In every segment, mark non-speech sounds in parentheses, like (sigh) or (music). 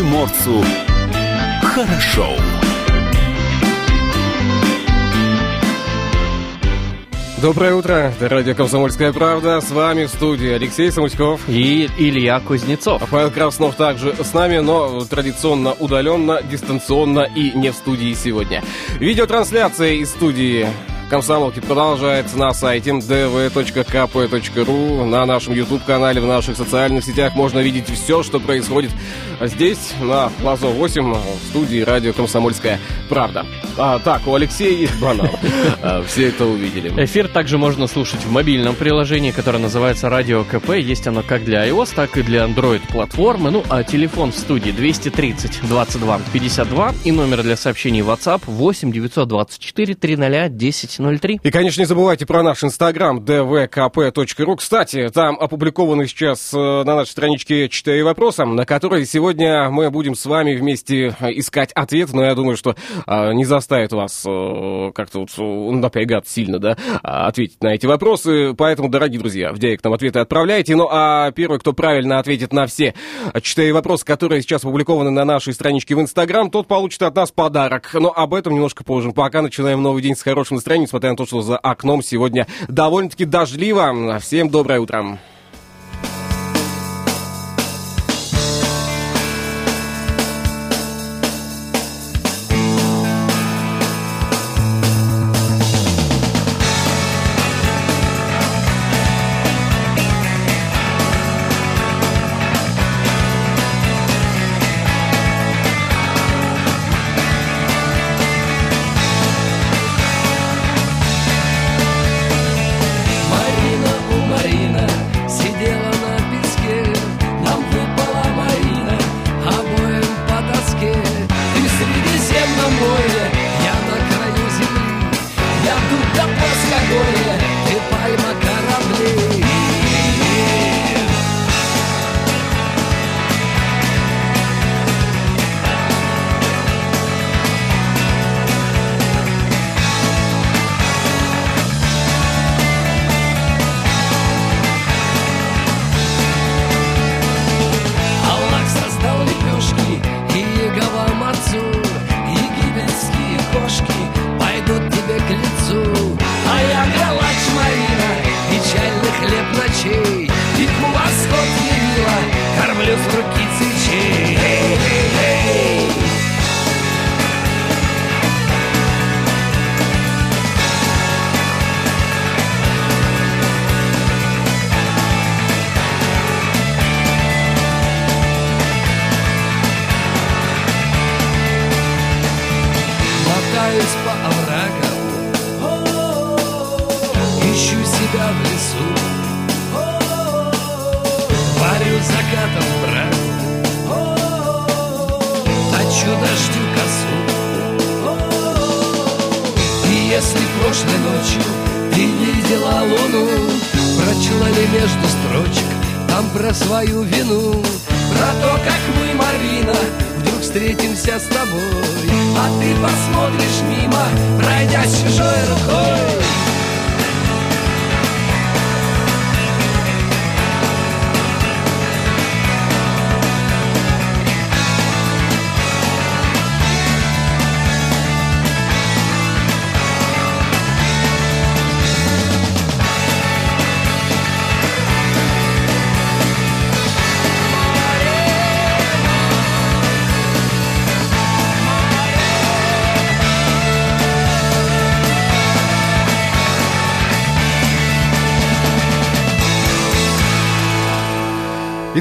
приморцу хорошо. Доброе утро, это радио «Комсомольская правда». С вами в студии Алексей Самуськов. И Илья Кузнецов. Павел Краснов также с нами, но традиционно удаленно, дистанционно и не в студии сегодня. Видеотрансляция из студии комсомолки продолжается на сайте dv.kp.ru, на нашем YouTube-канале, в наших социальных сетях. Можно видеть все, что происходит здесь, на Лазо 8, в студии радио «Комсомольская правда». А, так, у Алексея есть банал. (laughs) А, все это увидели. Эфир также можно слушать в мобильном приложении, которое называется Радио КП. Есть оно как для iOS, так и для Android платформы. Ну, а телефон в студии 230 22 52 и номер для сообщений WhatsApp 8 924 300 10 03. И, конечно, не забывайте про наш инстаграм dvkp.ru. Кстати, там опубликованы сейчас э, на нашей страничке «Читаю вопросы», на которые сегодня мы будем с вами вместе искать ответ, но я думаю, что а, не заставит вас э, как-то вот напрягаться сильно, да, а, ответить на эти вопросы. Поэтому, дорогие друзья, в директ нам ответы отправляйте. Ну, а первый, кто правильно ответит на все четыре вопроса, которые сейчас опубликованы на нашей страничке в Инстаграм, тот получит от нас подарок. Но об этом немножко позже. Пока начинаем новый день с хорошим настроением, несмотря на то, что за окном сегодня довольно-таки дождливо. Всем доброе утро.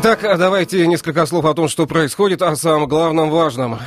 Итак, давайте несколько слов о том, что происходит, о самом главном важном.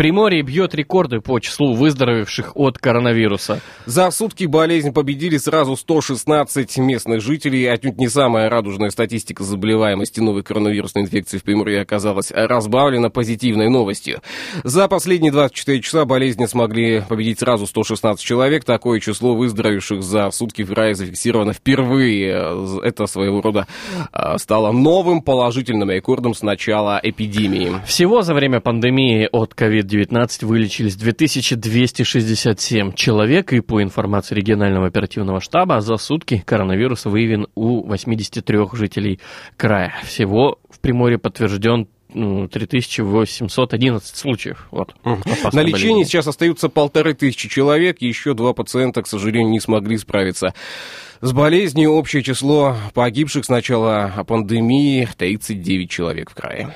Приморье бьет рекорды по числу выздоровевших от коронавируса. За сутки болезнь победили сразу 116 местных жителей. Отнюдь не самая радужная статистика заболеваемости новой коронавирусной инфекции в Приморье оказалась разбавлена позитивной новостью. За последние 24 часа болезни смогли победить сразу 116 человек. Такое число выздоровевших за сутки в крае зафиксировано впервые. Это своего рода а, стало новым положительным рекордом с начала эпидемии. Всего за время пандемии от COVID-19 вылечились 2267 человек, и по информации регионального оперативного штаба, за сутки коронавирус выявлен у 83 жителей края. Всего в Приморье подтвержден ну, 3811 случаев. Вот, На лечении болезни. сейчас остаются полторы тысячи человек, еще два пациента, к сожалению, не смогли справиться с болезнью. Общее число погибших с начала пандемии 39 человек в крае.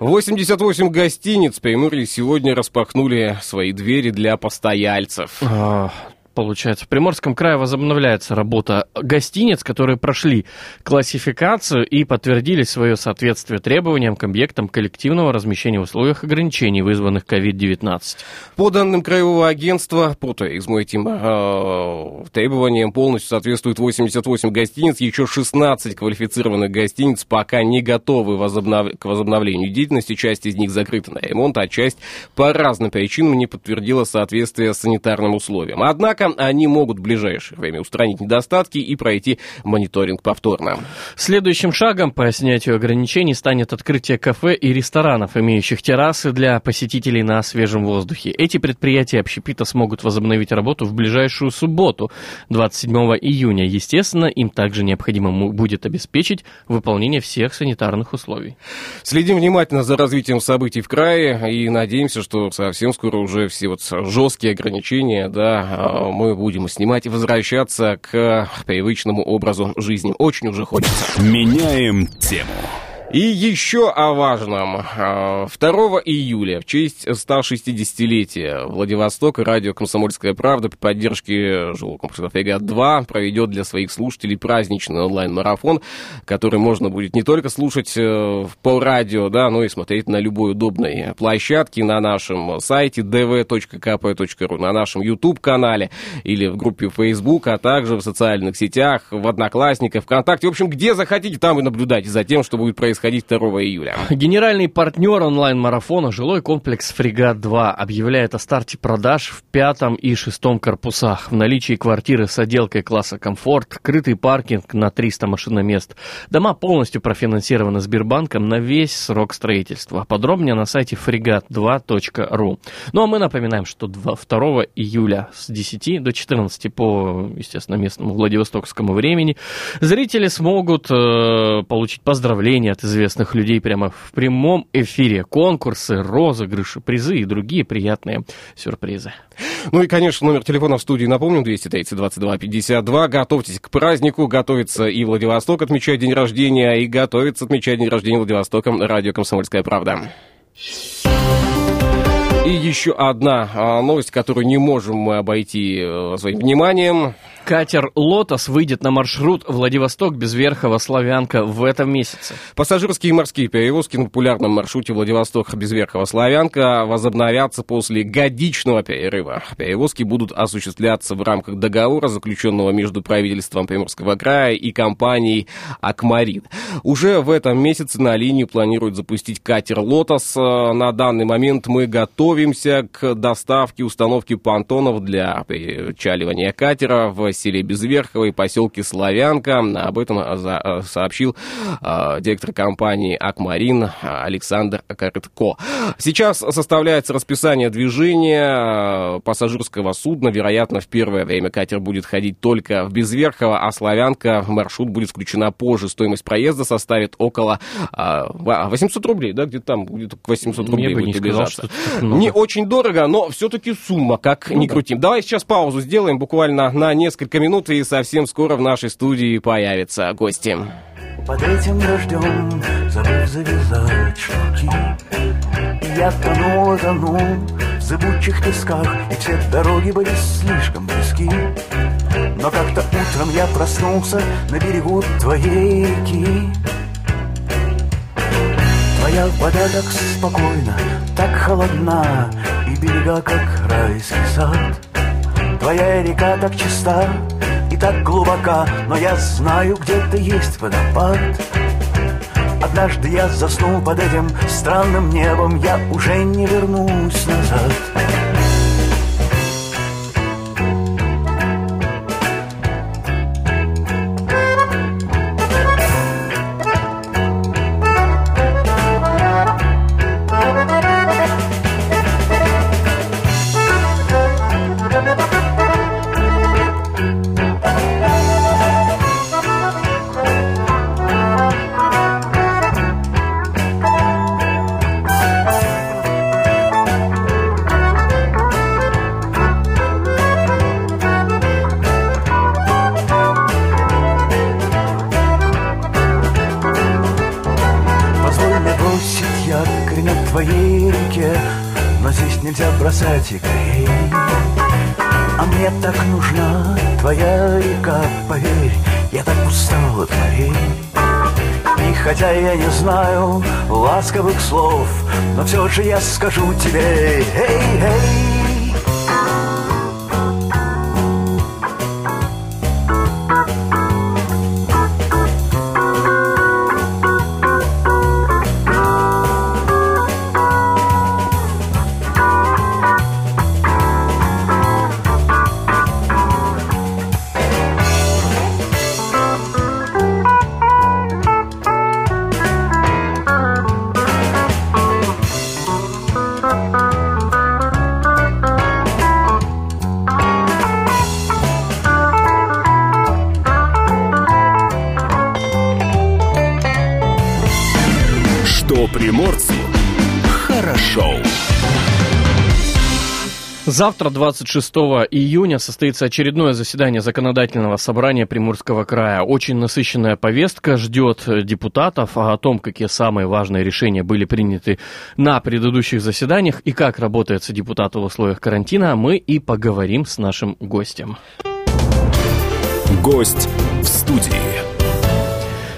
88 гостиниц Приморье сегодня распахнули свои двери для постояльцев. А, получается. В Приморском крае возобновляется работа гостиниц, которые прошли классификацию и подтвердили свое соответствие требованиям к объектам коллективного размещения в условиях ограничений, вызванных COVID-19. По данным Краевого агентства, по этим э, требованиям полностью соответствует 88 гостиниц, еще 16 квалифицированных гостиниц пока не готовы возобнов... к возобновлению деятельности, часть из них закрыта на ремонт, а часть по разным причинам не подтвердила соответствие санитарным условиям. Однако они могут в ближайшее время устранить недостатки и пройти мониторинг повторно. Следующим шагом по снятию ограничений станет открытие кафе и ресторанов, имеющих террасы для посетителей на свежем воздухе. Эти предприятия общепита смогут возобновить работу в ближайшую субботу, 27 июня. Естественно, им также необходимо будет обеспечить выполнение всех санитарных условий. Следим внимательно за развитием событий в крае и надеемся, что совсем скоро уже все вот жесткие ограничения да, мы будем снимать и возвращаться к привычному образу жизни. Очень уже хочется. Меняем тему. И еще о важном. 2 а, июля в честь 160-летия Владивостока радио «Комсомольская правда» при поддержке жилого комплекса «Фрегат-2» проведет для своих слушателей праздничный онлайн-марафон, который можно будет не только слушать э, по радио, да, но и смотреть на любой удобной площадке на нашем сайте dv.kp.ru, на нашем YouTube-канале или в группе Facebook, а также в социальных сетях, в Одноклассниках, ВКонтакте. В общем, где захотите, там и наблюдайте за тем, что будет происходить происходить 2 июля. (laughs) Генеральный партнер онлайн-марафона жилой комплекс «Фрегат-2» объявляет о старте продаж в пятом и шестом корпусах. В наличии квартиры с отделкой класса «Комфорт», крытый паркинг на 300 машиномест. Дома полностью профинансированы Сбербанком на весь срок строительства. Подробнее на сайте фрегат2.ру. Ну а мы напоминаем, что 2 июля с 10 до 14 по, естественно, местному Владивостокскому времени зрители смогут э, получить поздравления от известных людей прямо в прямом эфире. Конкурсы, розыгрыши, призы и другие приятные сюрпризы. Ну и, конечно, номер телефона в студии, напомню, 230 22 52. Готовьтесь к празднику, готовится и Владивосток отмечать день рождения, и готовится отмечать день рождения Владивостока радио «Комсомольская правда». И еще одна а, новость, которую не можем мы обойти э, своим вниманием. Катер «Лотос» выйдет на маршрут Владивосток-Безверхово-Славянка в этом месяце. Пассажирские и морские перевозки на популярном маршруте Владивосток-Безверхово-Славянка возобновятся после годичного перерыва. Перевозки будут осуществляться в рамках договора, заключенного между правительством Приморского края и компанией «Акмарит». Уже в этом месяце на линию планируют запустить катер «Лотос». На данный момент мы готовимся к доставке установки понтонов для причаливания катера в селе Безверхово и поселке Славянка. Об этом а, а, сообщил а, директор компании «Акмарин» Александр Корытко. Сейчас составляется расписание движения пассажирского судна. Вероятно, в первое время катер будет ходить только в Безверхово, а Славянка маршрут будет включена позже. Стоимость проезда составит около 800 рублей, да, где-то там, где-то к 800 рублей будет приближаться. Не очень дорого, но все-таки сумма, как ну, ни да. крутим. Давай сейчас паузу сделаем буквально на несколько несколько минут, и совсем скоро в нашей студии появятся гости. Под этим дождем, забыв завязать шнурки, Я тонул, тонул в зыбучих песках, И все дороги были слишком близки. Но как-то утром я проснулся на берегу твоей реки. Твоя вода так спокойна, так холодна, И берега, как райский сад. Твоя река так чиста и так глубока, Но я знаю, где-то есть водопад. Однажды я заснул под этим странным небом, Я уже не вернусь назад. Хотя я не знаю ласковых слов Но все же я скажу тебе Эй, эй, Завтра, 26 июня, состоится очередное заседание законодательного собрания Приморского края. Очень насыщенная повестка ждет депутатов о том, какие самые важные решения были приняты на предыдущих заседаниях и как работает депутату в условиях карантина, мы и поговорим с нашим гостем. Гость в студии.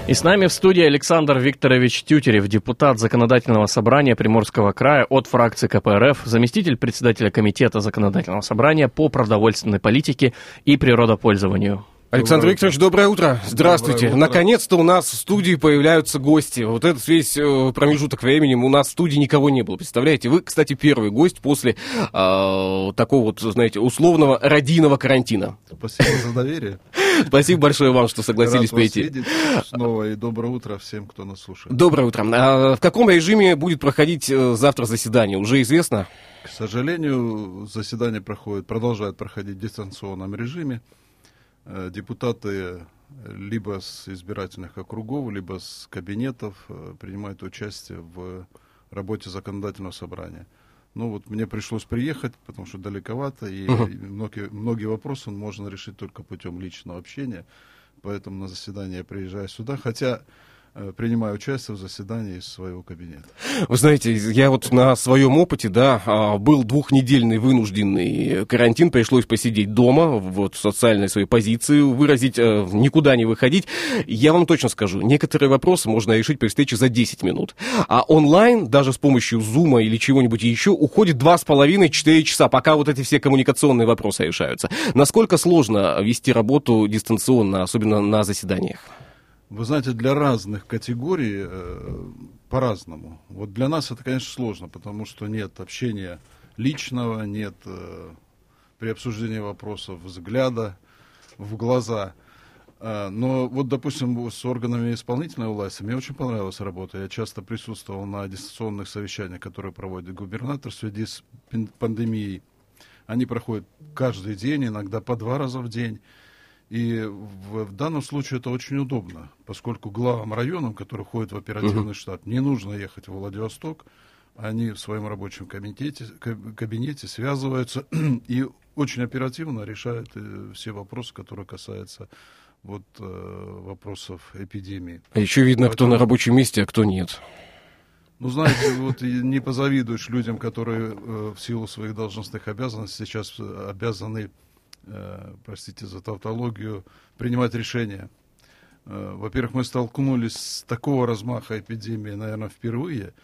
И с нами в студии Александр Викторович Тютерев, депутат Законодательного собрания Приморского края от фракции КПРФ, заместитель председателя Комитета Законодательного собрания по продовольственной политике и природопользованию. Александр Викторович, доброе утро. Здравствуйте. утро. Наконец-то у нас в студии появляются гости. Вот этот весь э, промежуток времени у нас в студии никого не было. Представляете? Вы, кстати, первый гость после э, такого вот, знаете, условного родийного карантина. Спасибо за доверие. Спасибо большое вам, что согласились Рад вас прийти. видеть снова и доброе утро всем, кто нас слушает. Доброе утро. А в каком режиме будет проходить э, завтра заседание? Уже известно? К сожалению, заседание проходит, продолжает проходить в дистанционном режиме. Э, Депутаты либо с избирательных округов, либо с кабинетов э, принимают участие в работе законодательного собрания. Ну вот мне пришлось приехать, потому что далековато, и и многие, многие вопросы можно решить только путем личного общения. Поэтому на заседание я приезжаю сюда, хотя э, принимаю участие в заседании из своего кабинета. Вы знаете, я вот на своем опыте, да, а, был двухнедельный вынужденный карантин, пришлось посидеть дома, вот социальной своей позиции выразить, э, никуда не выходить. Я вам точно скажу, некоторые вопросы можно решить при встрече за 10 минут. А онлайн, даже с помощью зума или чего-нибудь еще, уходит 2,5-4 часа, пока вот эти все коммуникационные вопросы решаются. Насколько сложно вести работу дистанционно, особенно на заседаниях? Вы знаете, для разных категорий э, по-разному. Вот для нас это, конечно, сложно, потому что нет общения личного, нет э, при обсуждении вопросов взгляда в глаза. А, Но вот, допустим, с органами исполнительной власти мне очень понравилась работа. Я часто присутствовал на дистанционных совещаниях, которые проводит губернатор в связи с пандемией. Они проходят каждый день, иногда по два раза в день. И в, в данном случае это очень удобно, поскольку главам районам, которые входят в оперативный штат, не нужно ехать в Владивосток, они в своем рабочем комитете, ка- кабинете связываются (clears throat) и очень оперативно решают э, все вопросы, которые касаются вот, э, вопросов эпидемии. А еще видно, кто на рабочем месте, а кто нет. Ну, знаете, вот не позавидуешь людям, которые э, в силу своих должностных обязанностей сейчас обязаны, э, простите за тавтологию, принимать решения. Э, во-первых, мы столкнулись с такого размаха эпидемии, наверное, впервые,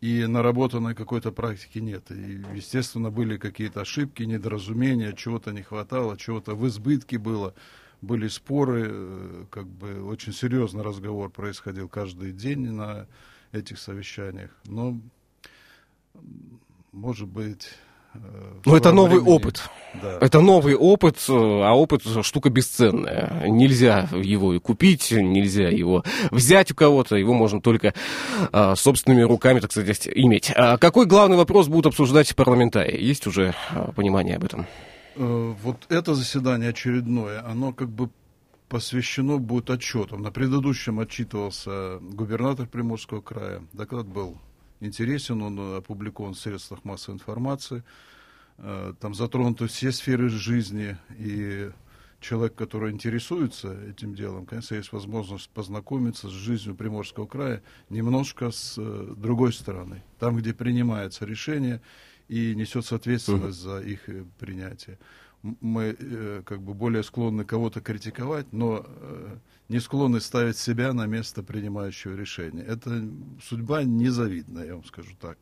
и наработанной какой-то практики нет. И, естественно, были какие-то ошибки, недоразумения, чего-то не хватало, чего-то в избытке было. Были споры, э, как бы очень серьезный разговор происходил каждый день на этих совещаниях. Но, может быть... э, Но это скором новый времени- опыт. Да. Это новый опыт, э, а опыт штука бесценная. Нельзя его и купить, нельзя его взять у кого-то, его можно только а, собственными руками, так сказать, иметь. А какой главный вопрос будут обсуждать парламентарии? Есть уже а, понимание об этом? Э, Вот это заседание очередное, оно как бы посвящено будет отчетам. На предыдущем отчитывался губернатор Приморского края. Доклад был интересен, он опубликован в средствах массовой информации. Э, Там затронуты все сферы жизни, и человек, который интересуется этим делом, конечно, есть возможность познакомиться с жизнью Приморского края немножко с э, другой стороны. Там, где принимается решение, и несет ответственность за их э, принятие. Мы э, как бы более склонны кого-то критиковать, но э, не склонны ставить себя на место принимающего решения. Это судьба незавидная, я вам скажу так.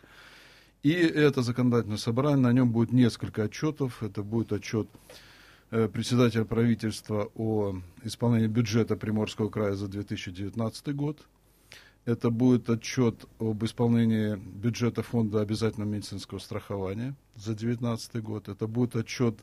И это законодательное собрание, на нем будет несколько отчетов. Это будет отчет э, председателя правительства о исполнении бюджета Приморского края за 2019 год. Это будет отчет об исполнении бюджета фонда обязательного медицинского страхования за 2019 год. Это будет отчет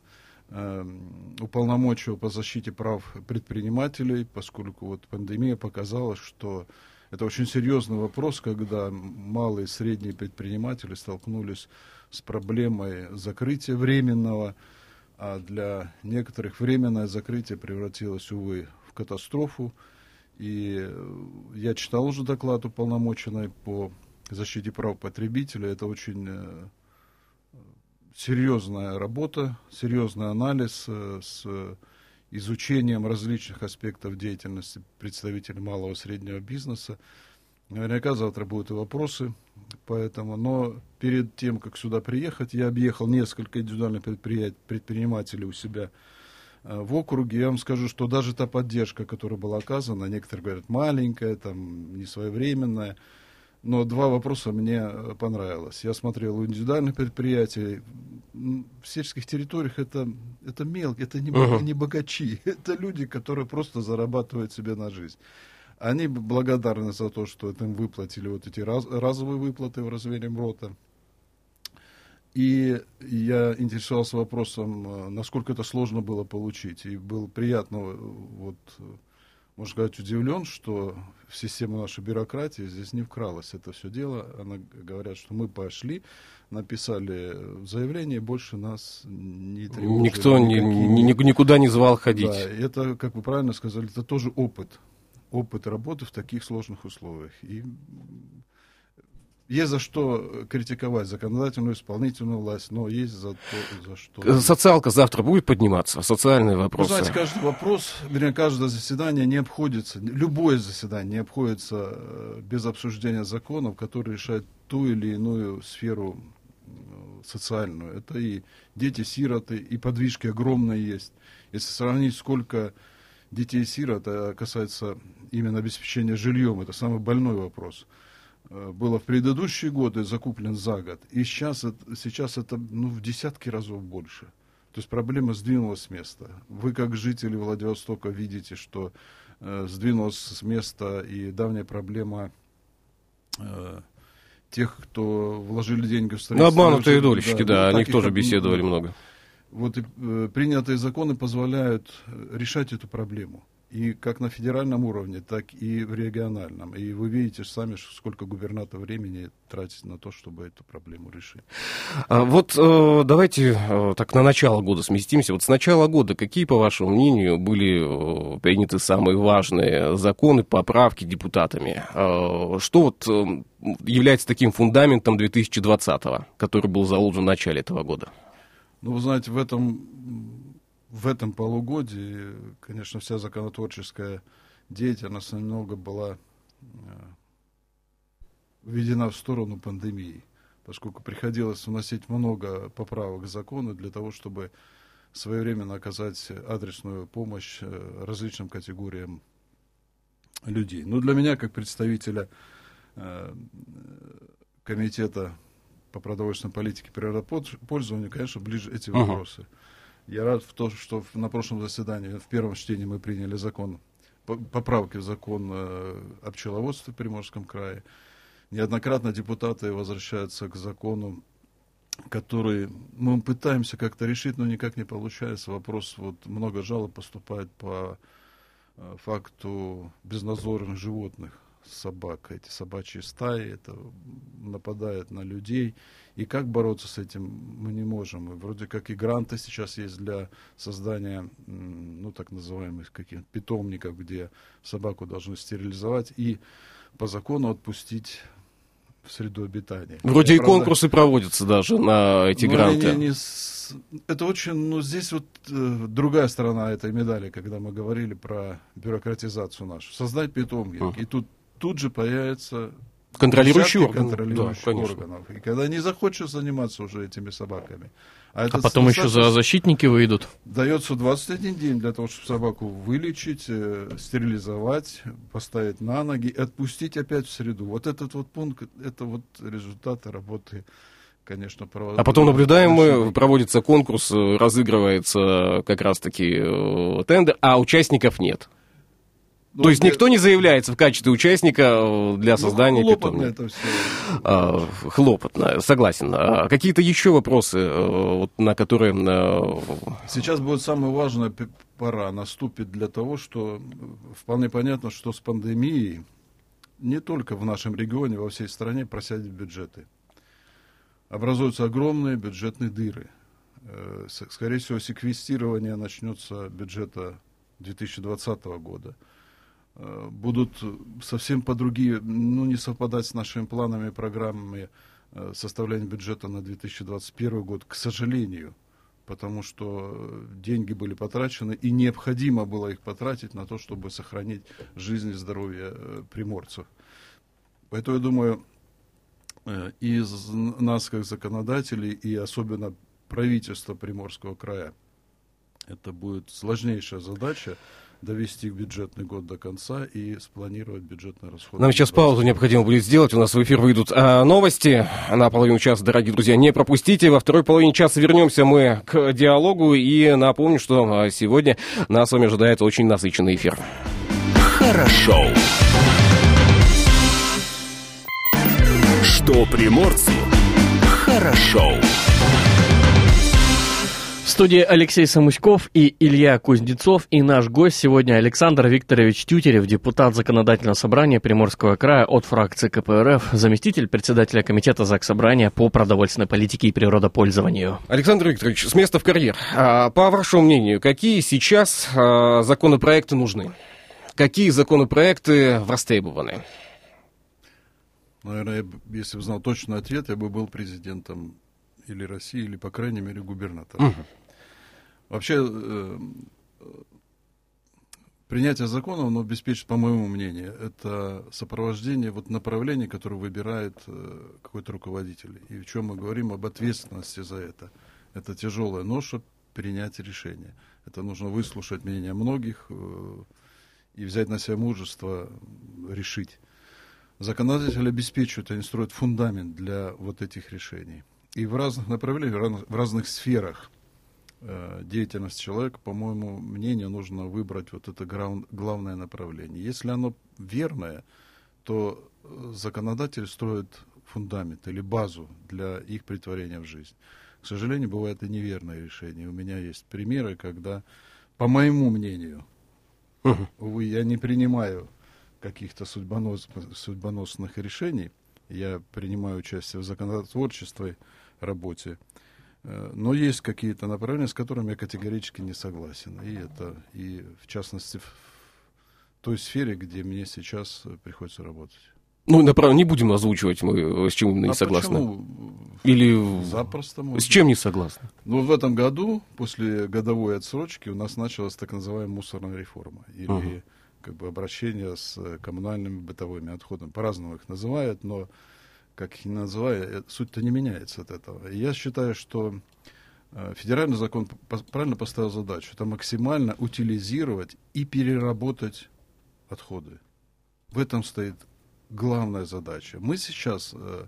уполномоченного по защите прав предпринимателей, поскольку вот пандемия показала, что это очень серьезный вопрос, когда малые и средние предприниматели столкнулись с проблемой закрытия временного, а для некоторых временное закрытие превратилось, увы, в катастрофу. И э, я читал уже доклад уполномоченной по защите прав потребителя. Это очень э, серьезная работа, серьезный анализ э, с изучением различных аспектов деятельности представителей малого и среднего бизнеса. Наверняка завтра будут и вопросы, поэтому, но перед тем, как сюда приехать, я объехал несколько индивидуальных предприятий, предпринимателей у себя э, в округе. Я вам скажу, что даже та поддержка, которая была оказана, некоторые говорят маленькая, там, не своевременная, но два вопроса мне э, понравилось. Я смотрел у индивидуальных предприятий. В сельских территориях это, это мелко, это не, Мгм. не богачи. (laughs) Это люди, которые просто зарабатывают себе на жизнь. Они благодарны за то, что им выплатили вот эти раз- разовые выплаты в размере МРОТа. И я интересовался вопросом, э, насколько это сложно было получить. И был приятно, э, вот, можно сказать, удивлен, что в систему нашей бюрократии здесь не вкралось это все дело. Она говорят, что мы пошли, написали заявление, больше нас не тревожили. Никто ни- ни- ни- никуда не звал ходить. да, это, как вы правильно сказали, это тоже опыт. Опыт работы в таких сложных условиях. И есть за что критиковать законодательную, исполнительную власть, но есть за, то, за что... Э, Социалка завтра будет подниматься, социальные Вы вопросы. знаете, каждый вопрос, вернее, каждое заседание не обходится, любое заседание не обходится э, без обсуждения законов, которые решают ту или иную сферу э, социальную. Это и дети-сироты, и подвижки огромные есть. Если сравнить, сколько детей-сирот, это касается именно обеспечения жильем, это самый больной вопрос. Э, Было в предыдущие годы закуплен за год, и сейчас, сейчас это ну, в десятки разов больше. То есть проблема сдвинулась с места. Вы, как жители Владивостока, видите, что э, сдвинулась с места и давняя проблема э, тех, кто вложили деньги в Ну, строительство. обманутые дольщики, да, ну, о них тоже об- беседовали много. Вот и, э, принятые законы позволяют э, решать эту проблему. И как на федеральном уровне, так и в региональном. И вы видите сами, сколько губернатор времени тратит на то, чтобы эту проблему решить. А вот э, давайте э, так на начало года сместимся. Вот с начала года какие, по вашему мнению, были э, приняты самые важные законы, поправки депутатами? Э, что вот э, является таким фундаментом 2020-го, который был заложен в начале этого года? Ну, вы знаете, в этом, в этом полугодии, конечно, вся законотворческая деятельность немного была э, введена в сторону пандемии, поскольку приходилось вносить много поправок к закону для того, чтобы своевременно оказать адресную помощь э, различным категориям людей. Ну, для меня, как представителя э, комитета по продовольственной политике и природопользованию, конечно, ближе эти вопросы. Я рад в том, что на прошлом заседании, в первом чтении мы приняли закон, по- поправки в закон э, о пчеловодстве в Приморском крае. Неоднократно депутаты возвращаются к закону, который мы пытаемся как-то решить, но никак не получается. Вопрос, вот много жалоб поступает по э, факту безназорных животных, собак. Эти собачьи стаи, это нападает на людей. И как бороться с этим мы не можем. И вроде как и гранты сейчас есть для создания, ну, так называемых каких питомников, где собаку должны стерилизовать и по закону отпустить в среду обитания. Вроде и Правда, конкурсы проводятся даже на эти ну, гранты. не с- Это очень, ну, здесь вот э, другая сторона этой медали, когда мы говорили про бюрократизацию нашу. Создать питомник. Мгм. И тут, тут же появится Контролирующий орган. контролирующих Да, конечно. органов. И когда не захочешь заниматься уже этими собаками, а, А потом еще за защитники выйдут. Дается 21 день для того, чтобы собаку вылечить, э, стерилизовать, поставить на ноги и отпустить опять в среду. Вот этот вот пункт, это вот результаты работы, конечно, право- А потом наблюдаем мы, проводится конкурс, э, разыгрывается как раз-таки э, тендер, а участников нет. Ну, То есть никто не заявляется в качестве участника э, для ну, создания хлопотно питомника. это все. А, хлопотно, согласен. А какие-то еще вопросы, э, вот, на которые... э, Сейчас будет самая важная пора наступит для того, что вполне понятно, что с пандемией не только в нашем регионе, во всей стране просядет бюджеты. Образуются огромные бюджетные дыры. Скорее всего, секвестирование начнется бюджета 2020 года. Э, Будут совсем по другие, ну, не совпадать с нашими планами и программами э, составления бюджета на 2021 год, к сожалению потому что э, деньги были потрачены, и необходимо было их потратить на то, чтобы сохранить жизнь и здоровье приморцев. Поэтому я думаю, из нас, как законодателей, и особенно правительства Приморского края, это будет сложнейшая задача довести бюджетный год до конца и спланировать бюджетные расходы. Нам сейчас паузу необходимо будет сделать. У нас в эфир выйдут а, новости на половину часа, дорогие друзья. Не пропустите. Во второй половине часа вернемся мы к диалогу. И напомню, что а, сегодня нас с вами ожидает очень насыщенный эфир. Хорошо. Что приморцу хорошо. В студии Алексей Самуськов и Илья Кузнецов. И наш гость сегодня Александр Викторович Тютерев, депутат Законодательного собрания Приморского края от фракции КПРФ, заместитель председателя Комитета Заксобрания по продовольственной политике и природопользованию. Александр Викторович, с места в карьер. А, По вашему мнению, какие сейчас а, законопроекты нужны? Какие законопроекты востребованы? Наверное, если бы знал точный ответ, я бы был президентом или России, или, по крайней мере, губернатором. Вообще, э, принятие закона, оно обеспечит, по моему мнению, это сопровождение вот направлений, которое выбирает э, какой-то руководитель. И в чем мы говорим об ответственности за это. Это тяжелая ноша принять решение. Это нужно выслушать мнение многих э, и взять на себя мужество решить. Законодатель обеспечивает, они строят фундамент для вот этих решений. И в разных направлениях, в разных сферах э, деятельности человека, по моему мнению, нужно выбрать вот это главное направление. Если оно верное, то э, законодатель строит фундамент или базу для их притворения в жизнь. К сожалению, бывают и неверные решения. У меня есть примеры, когда, по моему мнению, увы, я не принимаю каких-то судьбонос- судьбоносных решений. Я принимаю участие в законотворческой работе. Э, Но есть какие-то направления, с которыми я категорически не согласен. И это, и в частности, в той сфере, где мне сейчас э, приходится работать. Ну, направо не будем озвучивать мы, э, с чем именно не А согласны. почему? Или Запросто. с чем не согласны? Ну, в этом году, после годовой отсрочки, у нас началась так называемая мусорная реформа. Или Мгм. как бы обращение с коммунальными бытовыми отходами. По-разному их называют, но как их ни называя, э, суть-то не меняется от этого. И я считаю, что э, федеральный закон правильно поставил задачу. Это максимально утилизировать и переработать отходы. В этом стоит главная задача. Мы сейчас э,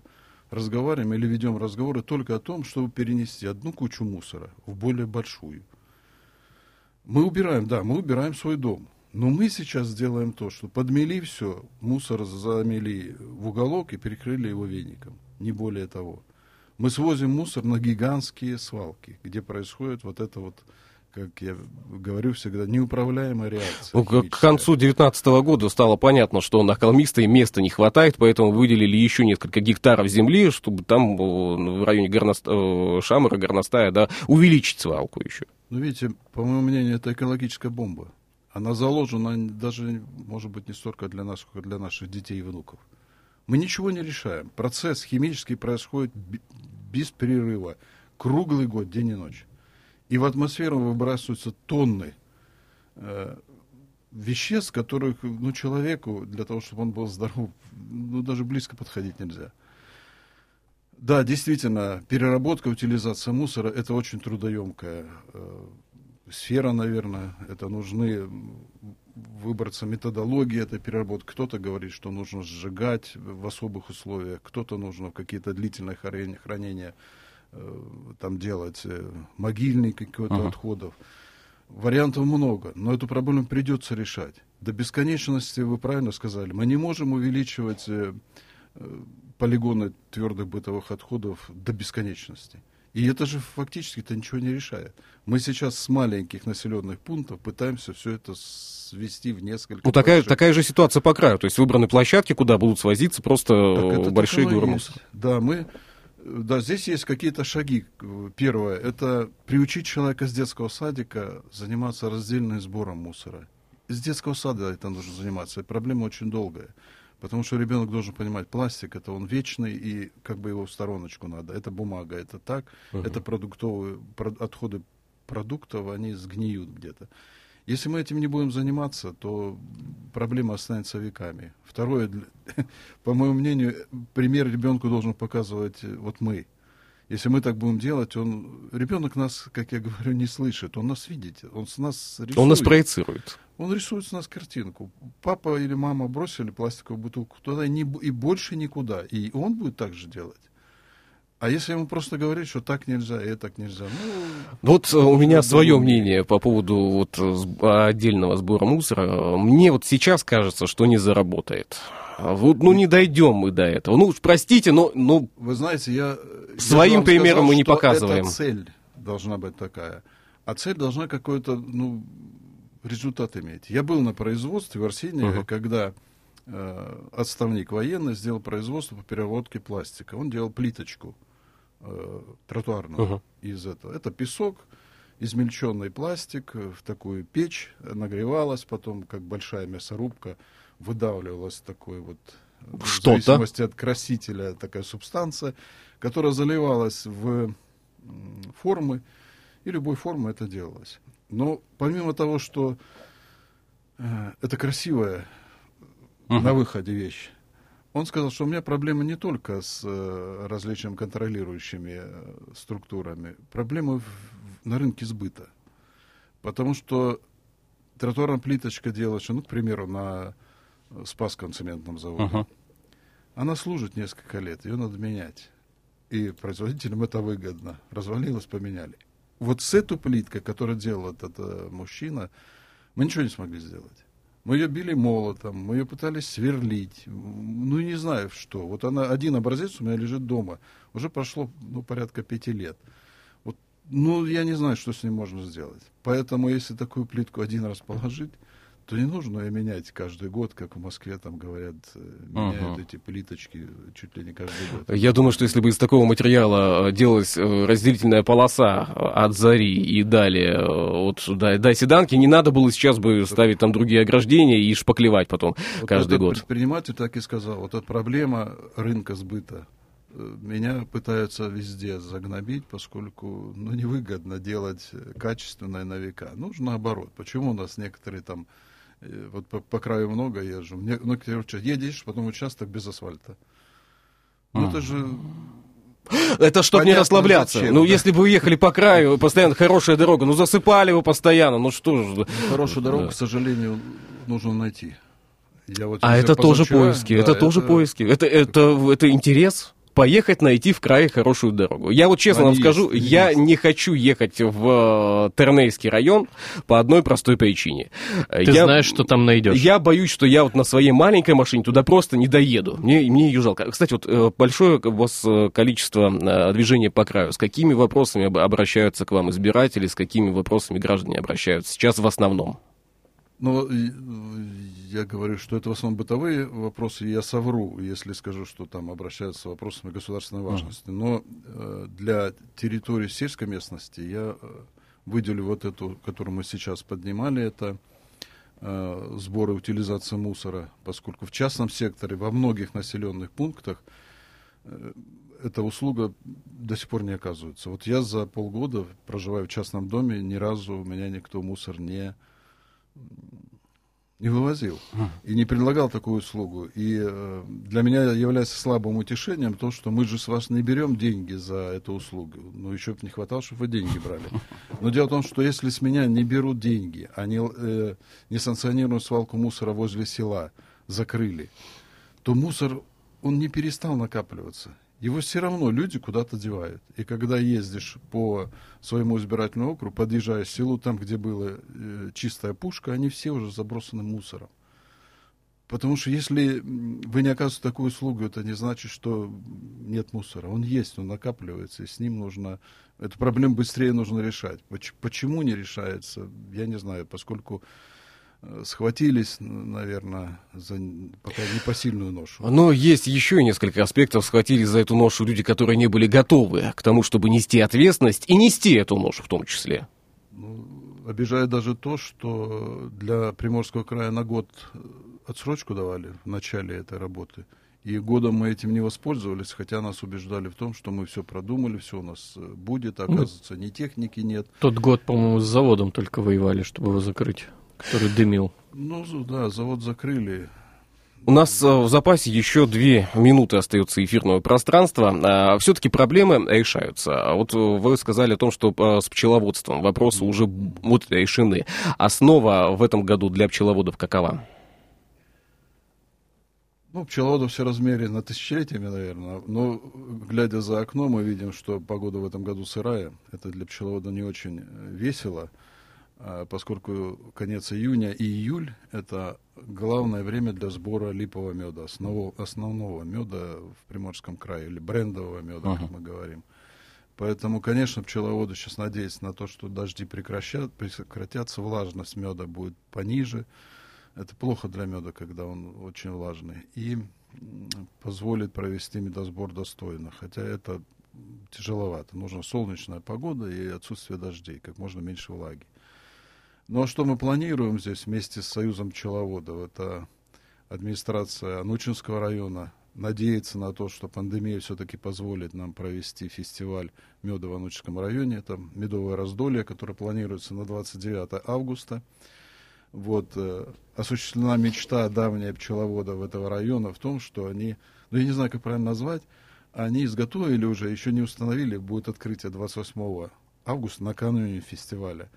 разговариваем или ведем разговоры только о том, чтобы перенести одну кучу мусора в более большую. Мы убираем, да, мы убираем свой дом. Но мы сейчас сделаем то, что подмели все, мусор замели в уголок и перекрыли его веником. Не более того. Мы свозим мусор на гигантские свалки, где происходит вот это вот, как я говорю всегда, неуправляемая реакция. Ну, к- концу 2019 года стало понятно, что на холмистой места не хватает, поэтому выделили еще несколько гектаров земли, чтобы там в районе горност... Шамара, Горностая, да, увеличить свалку еще. Ну, видите, по моему мнению, это экологическая бомба. Она заложена даже, может быть, не столько для нас, сколько для наших детей и внуков. Мы ничего не решаем. Процесс химический происходит без перерыва. Круглый год, день и ночь. И в атмосферу выбрасываются тонны э, веществ, которых ну, человеку, для того, чтобы он был здоров, ну, даже близко подходить нельзя. Да, действительно, переработка, утилизация мусора – это очень трудоемкая э, сфера, наверное. Это нужны выбраться методологии этой переработки. Кто-то говорит, что нужно сжигать в особых условиях, кто-то нужно какие-то длительные хранения, хранения э, там делать, э, могильник какой-то uh-huh. отходов. Вариантов много, но эту проблему придется решать. До бесконечности, вы правильно сказали, мы не можем увеличивать э, полигоны твердых бытовых отходов до бесконечности. И это же фактически-то ничего не решает. Мы сейчас с маленьких населенных пунктов пытаемся все это свести в несколько... Ну, такая, такая же ситуация по краю. То есть выбраны площадки, куда будут свозиться просто большие горы мусора. Да, мы да, здесь есть какие-то шаги. Первое, это приучить человека с детского садика заниматься раздельным сбором мусора. С детского сада это нужно заниматься. Проблема очень долгая. Потому что ребенок должен понимать, пластик это он вечный, и как бы его в стороночку надо. Это бумага, это так, uh-huh. это продуктовые, отходы продуктов, они сгниют где-то. Если мы этим не будем заниматься, то проблема останется веками. Второе, (laughs) по моему мнению, пример ребенку должен показывать э, вот мы. Если мы так будем делать, он ребенок нас, как я говорю, не слышит. Он нас видит, он с нас рисует. Он нас проецирует. Он рисует с нас картинку. Папа или мама бросили пластиковую бутылку туда и, не, и больше никуда. И он будет так же делать. А если ему просто говорить, что так нельзя, и так нельзя, ну... Вот э, у меня свое мнение по поводу вот отдельного сбора мусора. Мне вот сейчас кажется, что не заработает. Вот, ну, не дойдем мы до этого. Ну, простите, но... но Вы знаете, я... Своим примером сказал, мы не показываем. Цель должна быть такая. А цель должна какой-то, ну, результат иметь. Я был на производстве в Арсении, uh-huh. когда э, отставник военный сделал производство по переработке пластика. Он делал плиточку э, тротуарного uh-huh. из этого. Это песок, измельченный пластик в такую печь нагревалась, потом как большая мясорубка выдавливалась такой вот Что-то? в зависимости от красителя такая субстанция, которая заливалась в формы, и любой формы это делалось. Но помимо того, что э, это красивая uh-huh. на выходе вещь, он сказал, что у меня проблема не только с э, различными контролирующими э, структурами, проблема в, на рынке сбыта. Потому что тротуарная плиточка делается, ну, к примеру, на Спасском цементном заводе. Uh-huh. Она служит несколько лет, ее надо менять. И производителям это выгодно. Развалилось, поменяли. Вот с этой плиткой, которую делал этот э, мужчина, мы ничего не смогли сделать. Мы ее били молотом, мы ее пытались сверлить. Ну, не знаю что. Вот она, один образец у меня лежит дома. Уже прошло, ну, порядка пяти лет. Вот, ну, я не знаю, что с ним можно сделать. Поэтому, если такую плитку один раз положить, то не нужно ее менять каждый год, как в Москве там говорят, э, меняют uh-huh. эти плиточки чуть ли не каждый год. Я думаю, что если бы из такого материала э, делалась э, разделительная полоса от зари и далее от до, до седанки, не надо было сейчас бы ставить там другие ограждения и шпаклевать потом вот каждый год. Предприниматель так и сказал, вот эта проблема рынка сбыта. Меня пытаются везде загнобить, поскольку ну, невыгодно делать качественное на века. Нужно наоборот. Почему у нас некоторые там вот по, по краю много езжу. Мне, ну, едешь, потом участок без асфальта. Ну, это же... Это чтобы не расслабляться. Зачем, ну, да. если бы вы ехали по краю, постоянно хорошая дорога, ну, засыпали вы постоянно, ну, что же... Хорошую дорогу, да. к сожалению, нужно найти. Я вот а это тоже поиски, да, это, это тоже поиски. Это, это, это интерес поехать найти в крае хорошую дорогу. Я вот честно Они вам скажу, есть, я не хочу ехать в э, Тернейский район по одной простой причине. Ты я, знаешь, что там найдешь. Я боюсь, что я вот на своей маленькой машине туда просто не доеду. Мне, мне ее жалко. Кстати, вот э, большое у вас э, количество движения по краю. С какими вопросами обращаются к вам избиратели, с какими вопросами граждане обращаются сейчас в основном? Ну, я говорю, что это в основном бытовые вопросы, я совру, если скажу, что там обращаются с вопросами государственной важности. Но э, для территории сельской местности я э, выделю вот эту, которую мы сейчас поднимали, это э, сборы утилизации мусора, поскольку в частном секторе во многих населенных пунктах э, эта услуга до сих пор не оказывается. Вот я за полгода проживаю в частном доме, ни разу у меня никто мусор не не вывозил и не предлагал такую услугу. И э, для меня является слабым утешением то, что мы же с вас не берем деньги за эту услугу. Ну, еще бы не хватало, чтобы вы деньги брали. Но дело в том, что если с меня не берут деньги, они э, несанкционированную свалку мусора возле села закрыли, то мусор, он не перестал накапливаться его все равно люди куда-то девают. И когда ездишь по своему избирательному округу, подъезжаешь к селу, там, где была э, чистая пушка, они все уже забросаны мусором. Потому что если вы не оказываете такую услугу, это не значит, что нет мусора. Он есть, он накапливается, и с ним нужно... Эту проблему быстрее нужно решать. Почему не решается, я не знаю, поскольку схватились, наверное, за пока непосильную ношу. Но есть еще несколько аспектов. Схватились за эту ношу люди, которые не были готовы к тому, чтобы нести ответственность и нести эту ношу в том числе. Ну, обижает даже то, что для Приморского края на год отсрочку давали в начале этой работы. И годом мы этим не воспользовались, хотя нас убеждали в том, что мы все продумали, все у нас э, будет. А оказывается, ни техники нет. Тот год, по-моему, с заводом только воевали, чтобы его закрыть который дымил. Ну, да, завод закрыли. У нас э, в запасе еще две минуты остается эфирного пространства. А, Все-таки проблемы решаются. А вот вы сказали о том, что э, с пчеловодством вопросы уже вот решены. Основа в этом году для пчеловодов какова? Ну, пчеловодов все размерено тысячелетиями, наверное. Но, глядя за окно, мы видим, что погода в этом году сырая. Это для пчеловода не очень э, весело. А, поскольку конец июня и июль – это главное время для сбора липового меда, основного, основного меда в Приморском крае, или брендового меда, uh-huh. как мы говорим. Поэтому, конечно, пчеловоды сейчас надеются на то, что дожди прекращат, прекратятся, влажность меда будет пониже. Это плохо для меда, когда он очень влажный. И позволит провести медосбор достойно. Хотя это тяжеловато. Нужна солнечная погода и отсутствие дождей, как можно меньше влаги. Ну а что мы планируем здесь вместе с Союзом пчеловодов? Это администрация Анучинского района надеется на то, что пандемия все-таки позволит нам провести фестиваль меда в Анучинском районе. Это медовое раздолье, которое планируется на 29 августа. Вот, э, осуществлена мечта давняя пчеловодов этого района в том, что они, ну я не знаю, как правильно назвать, они изготовили уже, еще не установили, будет открытие 28 августа накануне фестиваля.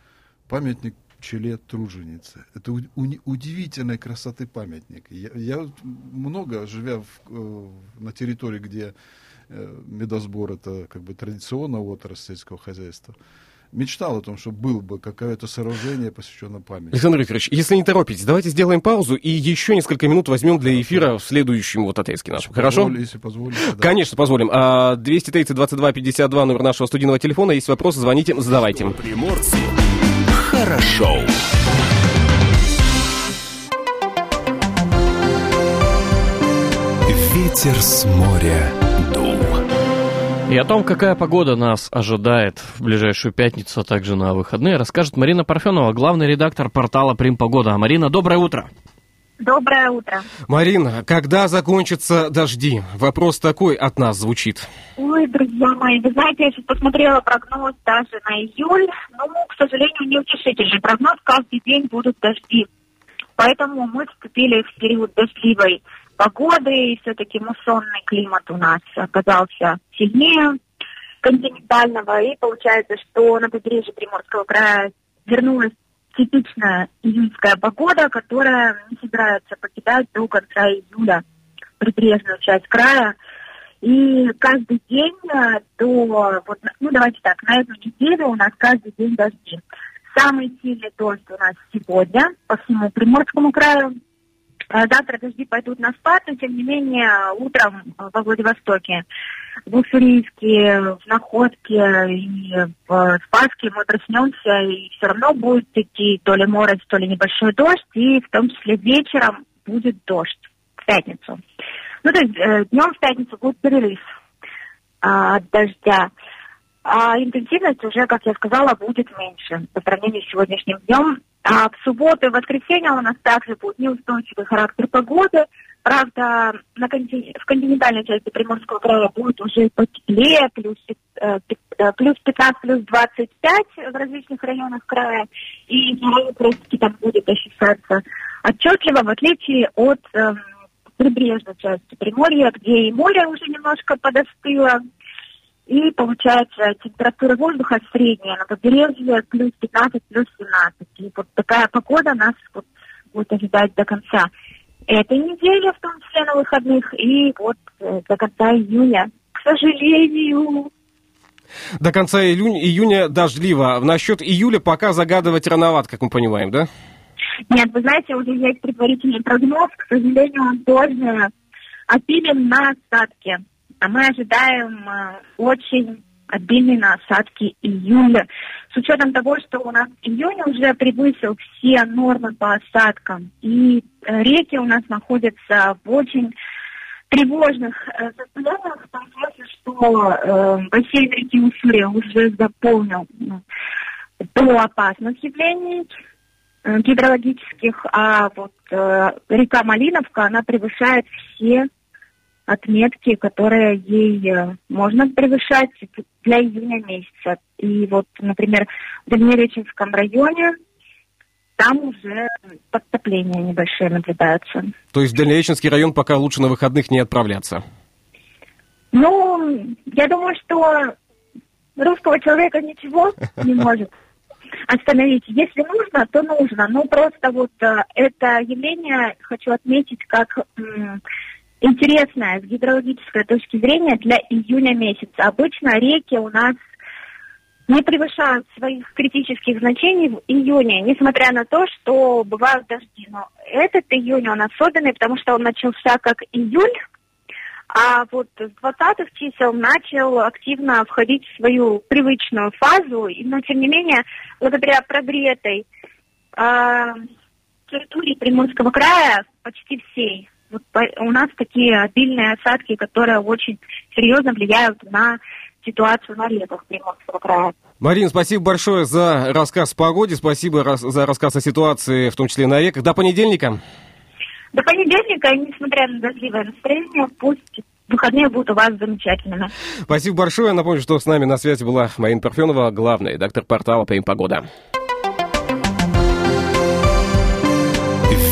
Памятник пчеле труженицы. Это у, у, удивительной красоты памятник. Я, я много, живя в, э, на территории, где э, медосбор это как бы традиционная отрасль сельского хозяйства, мечтал о том, что было бы какое-то сооружение, посвященное памяти. Александр Викторович, если не торопитесь, давайте сделаем паузу и еще несколько минут возьмем для эфира в следующем вот отрезке нашем. Хорошо? Позволь, если позволите. Да. Конечно, позволим. 230-22-52, номер нашего студийного телефона. Есть вопросы, звоните, задавайте. Приморцу хорошо. Ветер с моря дул. И о том, какая погода нас ожидает в ближайшую пятницу, а также на выходные, расскажет Марина Парфенова, главный редактор портала Примпогода. Марина, доброе утро. Доброе утро. Марина, когда закончатся дожди? Вопрос такой от нас звучит. Ой, друзья мои, вы знаете, я сейчас посмотрела прогноз даже на июль, но, к сожалению, не утешительный. Прогноз каждый день будут дожди. Поэтому мы вступили в период дождливой погоды, и все-таки муссонный климат у нас оказался сильнее континентального, и получается, что на побережье Приморского края вернулась типичная июньская погода, которая не собирается покидать до конца июля прибрежную часть края. И каждый день э, до, вот, ну давайте так, на эту неделю у нас каждый день дожди. Самый сильный дождь у нас сегодня по всему Приморскому краю. Э, завтра дожди пойдут на спад, но тем не менее утром во Владивостоке в Уссурийске, в Находке и в Спаске мы проснемся, и все равно будет идти то ли морось, то ли небольшой дождь, и в том числе вечером будет дождь в пятницу. Ну, то есть э, днем в пятницу будет перерыв от дождя. А интенсивность уже, как я сказала, будет меньше по сравнению с сегодняшним днем. А в субботу и воскресенье у нас также будет неустойчивый характер погоды – Правда, на контин... в континентальной части Приморского края будет уже потеплее, плюс, э, э плюс 15, плюс 25 в различных районах края. И практически там будет ощущаться отчетливо, в отличие от эм, прибрежной части Приморья, где и море уже немножко подостыло, и получается температура воздуха средняя, на побережье плюс 15, плюс 17. И вот такая погода нас вот будет ожидать до конца этой недели, в том числе на выходных, и вот э, до конца июня. К сожалению, До конца июня, июня дождливо. Насчет июля пока загадывать рановато, как мы понимаем, да? Нет, вы знаете, уже есть предварительный прогноз, к сожалению, он тоже опилен на осадки. А мы ожидаем э, очень обильные на осадки июля. С учетом того, что у нас июнь уже превысил все нормы по осадкам, и э, реки у нас находятся в очень тревожных э, состояниях, в том смысле, что э, бассейн реки Уссурия уже заполнил ну, до опасных явлений гидрологических, а вот э, река Малиновка, она превышает все отметки, которые ей э, можно превышать для июня месяца. И вот, например, в Дальнереченском районе там уже подтопления небольшие наблюдаются. То есть в Дальнереченский район пока лучше на выходных не отправляться. Ну, я думаю, что русского человека ничего не (laughs) может остановить. Если нужно, то нужно. Но просто вот э, это явление хочу отметить как м, интересное с гидрологической точки зрения для июня месяца. Обычно реки у нас не превышают своих критических значений в июне, несмотря на то, что бывают дожди. Но этот июнь, он особенный, потому что он начался как июль, а вот с 20 чисел начал активно входить в свою привычную фазу, но тем не менее, благодаря прогретой э, территории Приморского края, почти всей, вот по- у нас такие обильные осадки, которые очень серьезно влияют на ситуацию на реках Приморского края. Марина, спасибо большое за рассказ о погоде, спасибо за рассказ о ситуации, в том числе на реках. До понедельника. До понедельника, несмотря на дождливое настроение, пусть выходные будут у вас замечательными. Спасибо большое. Напомню, что с нами на связи была Марина Парфенова, главный редактор портала «Прим Погода».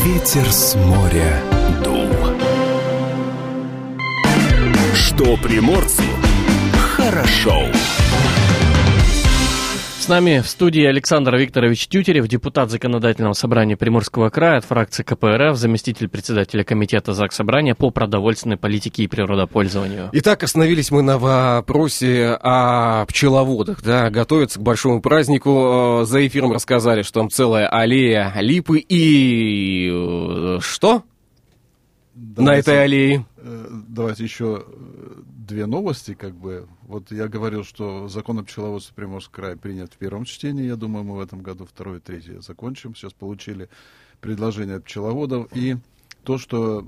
Ветер с моря Что приморцу хорошо. С нами в студии Александр Викторович Тютерев, депутат Законодательного собрания Приморского края от фракции КПРФ, заместитель председателя комитета ЗАГС Собрания по продовольственной политике и природопользованию. Итак, остановились мы на вопросе о пчеловодах, да, готовятся к большому празднику. Э, За эфиром рассказали, что там целая аллея липы и... э, На Давайте, этой аллее. э, Давайте еще э, две новости, как бы. Вот я говорил, что закон о пчеловодстве Приморского края принят в первом чтении. Я думаю, мы в этом году второе и третье закончим. Сейчас получили предложение от пчеловодов. И то, что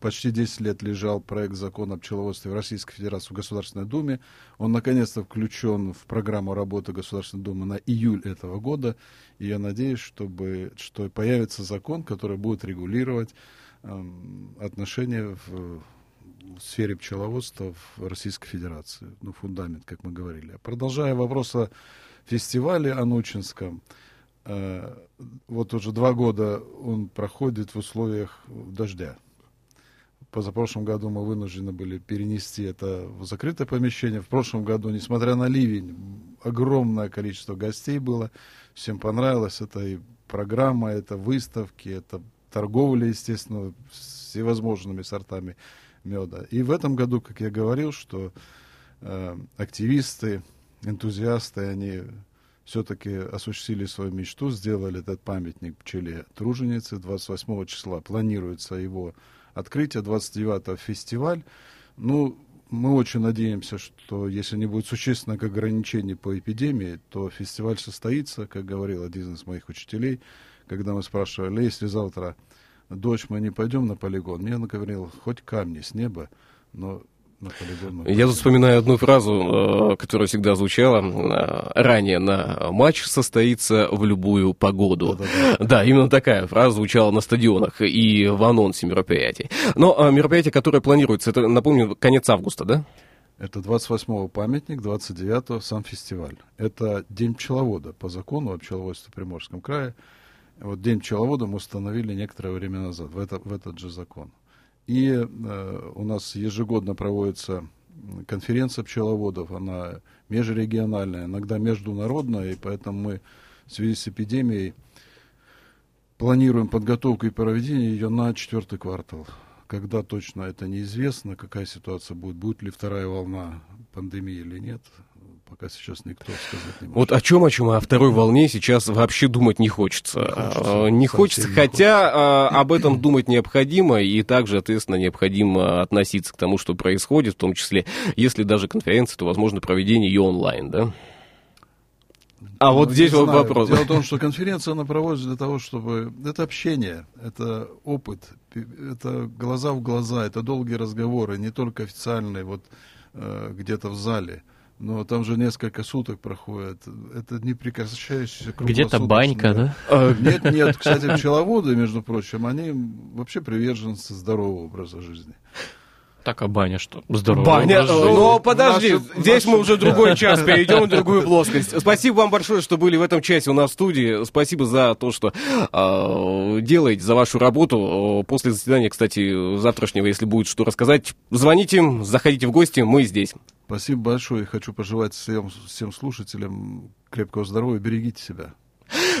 почти 10 лет лежал проект закона о пчеловодстве в Российской Федерации в Государственной Думе, он наконец-то включен в программу работы Государственной Думы на июль этого года. И я надеюсь, чтобы, что появится закон, который будет регулировать отношения в, в сфере пчеловодства в Российской Федерации. Ну, фундамент, как мы говорили. Продолжая вопрос о фестивале Анучинском. Э, вот уже два года он проходит в условиях дождя. Позапрошлом году мы вынуждены были перенести это в закрытое помещение. В прошлом году, несмотря на ливень, огромное количество гостей было. Всем понравилось. Это и программа, это выставки, это торговля, естественно, всевозможными сортами меда. И в этом году, как я говорил, что э, активисты, энтузиасты, они все-таки осуществили свою мечту, сделали этот памятник пчеле труженицы. 28 числа планируется его открытие, 29 фестиваль. Ну, мы очень надеемся, что если не будет существенных ограничений по эпидемии, то фестиваль состоится, как говорил один из моих учителей, когда мы спрашивали, если завтра дождь, мы не пойдем на полигон. Мне он говорил, хоть камни с неба, но на полигон Я тут вспоминаю одну фразу, э, которая всегда звучала э, ранее на матч состоится в любую погоду. Да-да-да. Да, именно такая фраза звучала на стадионах и в анонсе мероприятий. Но э, мероприятие, которое планируется, это, напомню, конец августа, да? Это 28-го памятник, 29-го сам фестиваль. Это День пчеловода по закону о пчеловодстве в Приморском крае. Вот День пчеловода мы установили некоторое время назад, в, это, в этот же закон. И э, у нас ежегодно проводится конференция пчеловодов, она межрегиональная, иногда международная, и поэтому мы в связи с эпидемией планируем подготовку и проведение ее на четвертый квартал. Когда точно это неизвестно, какая ситуация будет, будет ли вторая волна пандемии или нет, пока сейчас никто сказать не может. Вот о чем, о чем, о второй волне сейчас вообще думать не хочется. Не хочется, не хочется хотя а, об этом думать необходимо, и также, соответственно, необходимо относиться к тому, что происходит, в том числе, если даже конференция, то, возможно, проведение ее онлайн, да? А вот ну, здесь вот вопрос. Дело в том, что конференция, она проводится для того, чтобы... Это общение, это опыт, это глаза в глаза, это долгие разговоры, не только официальные, вот э, где-то в зале. Но там же несколько суток проходит. Это не прекращающийся Где-то банька, да? А, нет, нет. Кстати, пчеловоды, между прочим, они вообще приверженцы здорового образа жизни. Так, а баня что? Здорово. Баня, ну подожди, наши, здесь наши... мы уже другой час перейдем в другую плоскость. Спасибо вам большое, что были в этом часе у нас в студии. Спасибо за то, что э, делаете, за вашу работу. После заседания, кстати, завтрашнего, если будет что рассказать, звоните, заходите в гости, мы здесь. Спасибо большое. Хочу пожелать всем, всем слушателям крепкого здоровья. Берегите себя.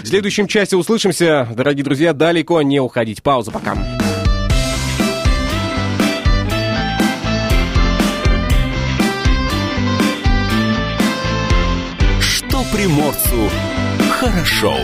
В следующем часе услышимся. Дорогие друзья, далеко не уходить. Пауза пока. приморцу хорошо.